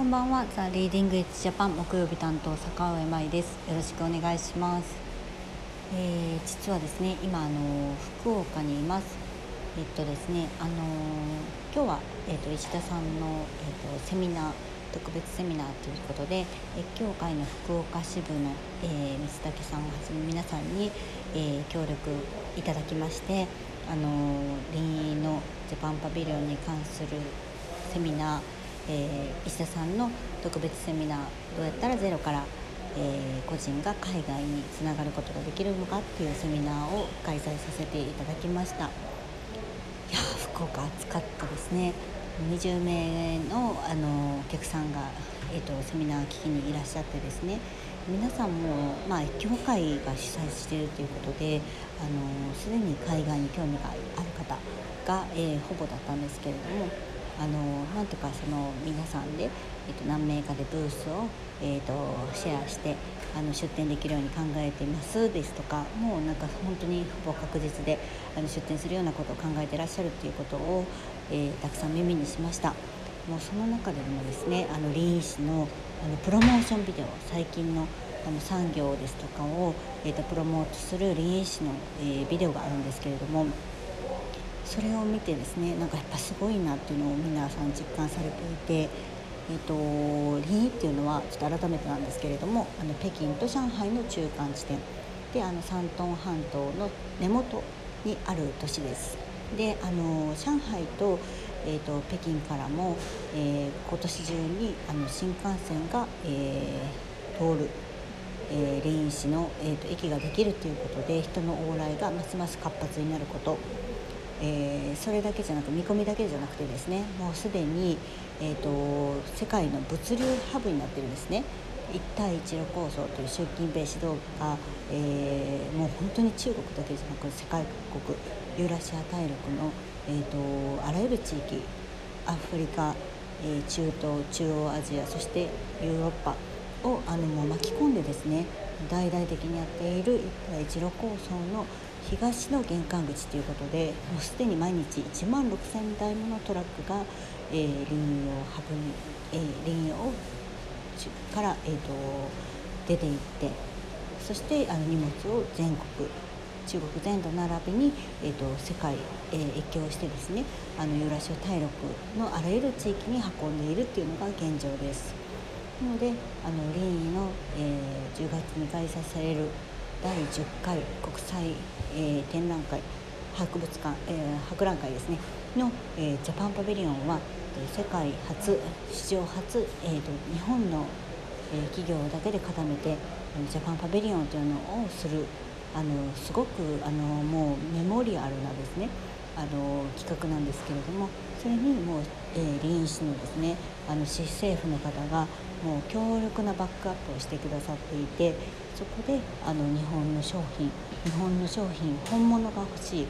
こんばんは。ザ・リーディング・エッジ・ジャパン木曜日担当坂上舞です。よろしくお願いします、えー、実はですね今あの福岡にいます。えっとですねあの今日は、えっと、石田さんの、えっと、セミナー特別セミナーということで越境会の福岡支部の、えー、水竹さんをはじめ皆さんに、えー、協力いただきましてあの臨沂のジャパンパビリオンに関するセミナーえー、石田さんの特別セミナーどうやったらゼロから、えー、個人が海外につながることができるのかっていうセミナーを開催させていただきました。いや福岡暑かったですね。20名のあのお客さんが、えーと、セミナー聞きにいらっしゃってですね。皆さんも、まあ、協会が主催しているということであのすでに海外に興味がある方が、えー、ほぼだったんですけれどもあのなんとかその皆さんで、えー、と何名かでブースを、えーと、シェアしてあの出店できるように考えていますですとかもうなんか本当にほぼ確実であの出店するようなことを考えてらっしゃるっていうことを、えー、たくさん耳にしました。もうその中でもですねあのリーン氏のあのプロモーションビデオ最近のあの産業ですとかを、えーと、プロモートするリーン氏の、えー、ビデオがあるんですけれどもそれを見てですねなんかやっぱすごいなっていうのを皆さん実感されていて。えーと、リーっていうのはちょっと改めてなんですけれどもあの北京と上海の中間地点であの山東半島の根元にある都市です。であの上海と,、えーと、北京からも、えー、今年中にあの新幹線が、えー、通る、えー、リーン市の、えーと駅ができるということで人の往来がますます活発になることえー、それだけじゃなく見込みだけじゃなくてですねもうすでに、えーと、世界の物流ハブになってるんですね。一帯一路構想という習近平指導が、えー、もう本当に中国だけじゃなく世界各国ユーラシア大陸の、えーと、あらゆる地域アフリカ、えー、中東中央アジアそしてヨーロッパをあのもう巻き込んでですね大々的にやっている一帯一路構想の東の玄関口ということでもうすでに毎日1万6000台ものトラックが、えー、林業を運び、えー、林をから、えーと、出ていってそしてあの荷物を全国中国全土並びに、えーと、世界、えー、越境してですねあのユーラシア大陸のあらゆる地域に運んでいるっていうのが現状です。なのであの林沂の、えー、10月に開催される第10回国際、えー、展覧会博物館、えー、博覧会ですね。の、えー、ジャパンパビリオンは世界初史上初、えーと、日本の、えー、企業だけで固めてジャパンパビリオンというのをするあのすごくあのもうメモリアルなですねあの企画なんですけれどもそれにもう、えー、臨市のですねあの市政府の方がもう強力なバックアップをしてくださっていてそこであの日本の商品日本の商品本物が欲しい、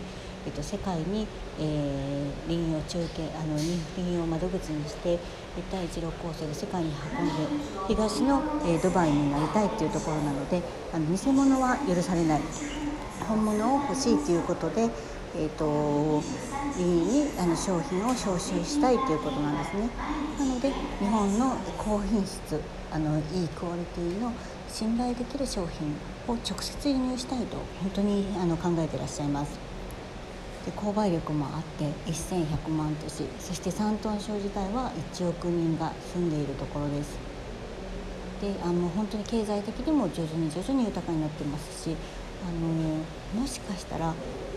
えっと、世界に、えー、林を中継あの林を窓口にして一帯一路構想で世界に運んで東の、えー、ドバイになりたいっていうところなのであの偽物は許されない。本物を欲しいということでえーと、にあの商品を招集したいということなんですね。なので日本の高品質あのいいクオリティの信頼できる商品を直接輸入したいと本当にあの考えていらっしゃいます。で購買力もあって1100万都市そして山東省自体は1億人が住んでいるところです。であの本当に経済的にも徐々に徐々に豊かになってますしあのもしかしたら、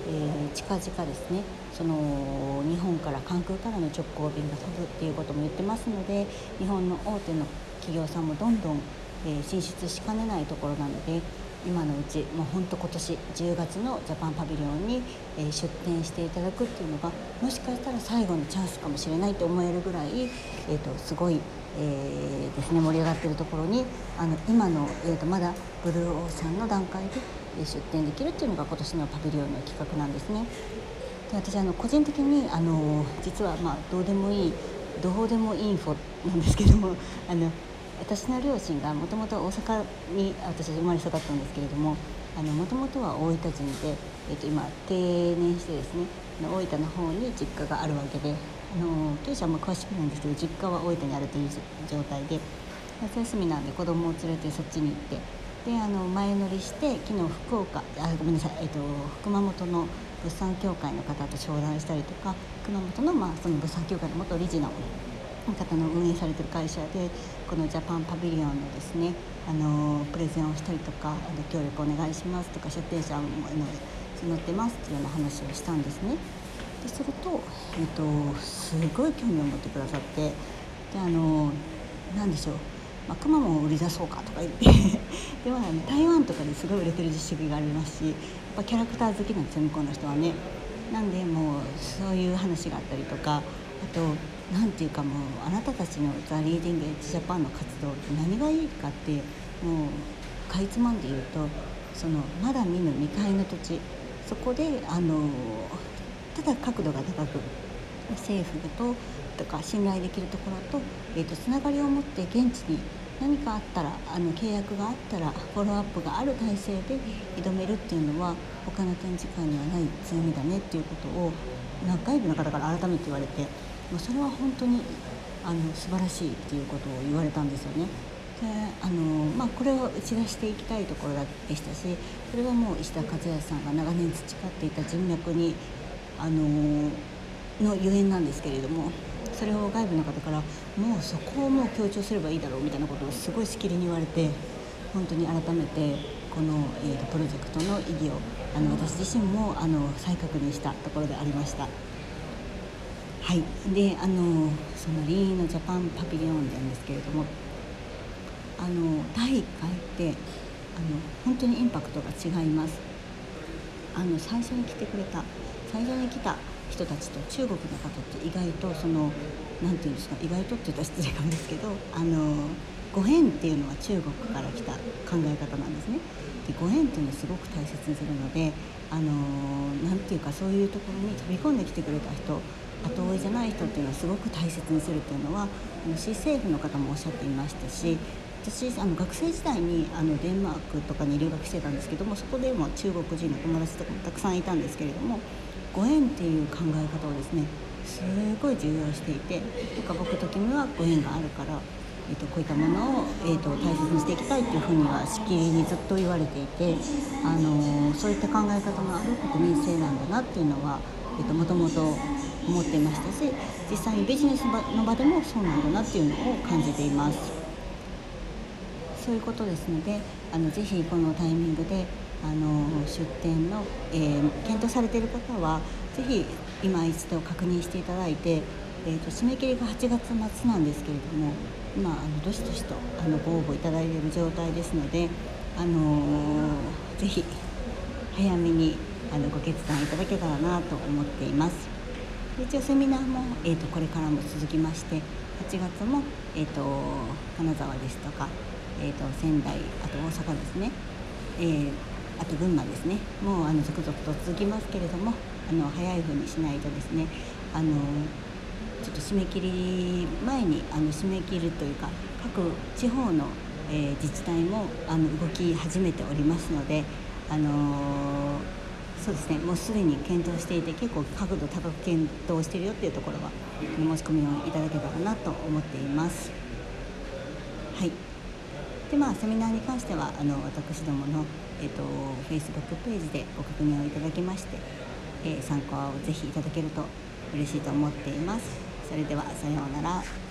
えー、近々ですねその日本から関空からの直行便が飛ぶっていうことも言ってますので日本の大手の企業さんもどんどん、えー、進出しかねないところなので今のうちもう本当今年10月のジャパンパビリオンに、え、出展していただくっていうのがもしかしたら最後のチャンスかもしれないと思えるぐらい、えーと、すごい、えー、ですね盛り上がってるところにあの今の、えーとまだブルーオーシャンの段階で出展できるっていうのが今年のパビリオンの企画なんですね。で私あの個人的にあの実はまあどうでもいいどうでもいいインフォなんですけども あの私の両親がもともと大阪に私生まれ育ったんですけれどももともとは大分人で、えー、と今定年してですね大分の方に実家があるわけであの経営者も詳しくないんですけど実家は大分にあるという状態で夏休みなんで子供を連れてそっちに行ってであの前乗りして昨日福岡あごめんなさい、えっと、熊本の物産協会の方と商談したりとか熊本の,、まあその物産協会の元理事の方の運営されてる会社でこのジャパンパビリオンのですねあのプレゼンをしたりとかあの協力お願いしますとか出店者も募ってますっていうような話をしたんですね。ですると、えっと、すごい興味を持ってくださってであの何でしょうまあ、熊も売り出そうかとか言って でも、ね、台湾とかですごい売れてる実績がありますしやっぱキャラクター好きなんですよ向こうの人はね。なんでもうそういう話があったりとかあと何ていうかもうあなたたちのザ・リーディング・エッジ・ジャパンの活動って何がいいかってもうかいつまんで言うとそのまだ見ぬ未開の土地そこであのただ角度が高く政府ととか信頼できるところと,、えーと、つながりを持って現地に何かあったらあの契約があったらフォローアップがある体制で挑めるっていうのは他の展示会にはない強みだねっていうことを外部の方から改めて言われてもうそれは本当にあの素晴らしいっていうことを言われたんですよね。であのまあ、これを打ち出していきたいところでしたしそれはもう石田和也さんが長年培っていた人脈にあののゆえんなんですけれどもそれを外部の方からもうそこをもう強調すればいいだろうみたいなことをすごいしきりに言われて本当に改めてこの、えーと、プロジェクトの意義をあの私自身もあの再確認したところでありました。はい、であのそのリーのジャパンパビリオンなんですけれどもあの第1回ってあの本当にインパクトが違いますあの最初に来てくれた最初に来た人たちと中国の方って意外とその何て言うんですか意外とって言ったら失礼かもですけどあのご縁っていうのは中国から来た考え方なんですね。でご縁っていうのをすごく大切にするのであのなていうかそういうところに飛び込んできてくれた人後追いじゃない人っていうのはすごく大切にするっていうのはあの市政府の方もおっしゃっていましたし私あの学生時代にあのデンマークとかに留学してたんですけどもそこでも中国人の友達とかもたくさんいたんですけれどもご縁っていう考え方をですねすごい重要していてとか僕と君はご縁があるから、えーと、こういったものを、えーと、大切にしていきたいっていうふうにはしきりにずっと言われていて、あのー、そういった考え方のある国民性なんだなっていうのはもともと思っていましたし実際にビジネスの場でもそうなんだなっていうのを感じています。そういうことですのであのぜひこのタイミングであの出店の、えー、検討されている方はぜひ今一度確認していただいて、えーと、締め切りが8月末なんですけれども今あのどしどしとあのご応募いただいている状態ですので、あのー、ぜひ早めにあのご決断いただけたらなと思っています。一応セミナーも、えーと、これからも続きまして8月も、えーと、金沢ですとか、えー、と仙台あと大阪ですね、えーあと群馬ですね。もうあの続々と続きますけれどもあの早い風にしないとですねあのちょっと締め切り前にあの締め切るというか各地方の、えー、自治体もあの動き始めておりますのであのそうですね。もうすでに検討していて結構角度高く検討しているよっていうところは申し込みをいただけたらなと思っています。はい。でまあセミナーに関してはあの私どものえーと、Facebook ページでご確認をいただきまして、えー、参考をぜひいただけると嬉しいと思っています。それではさようなら。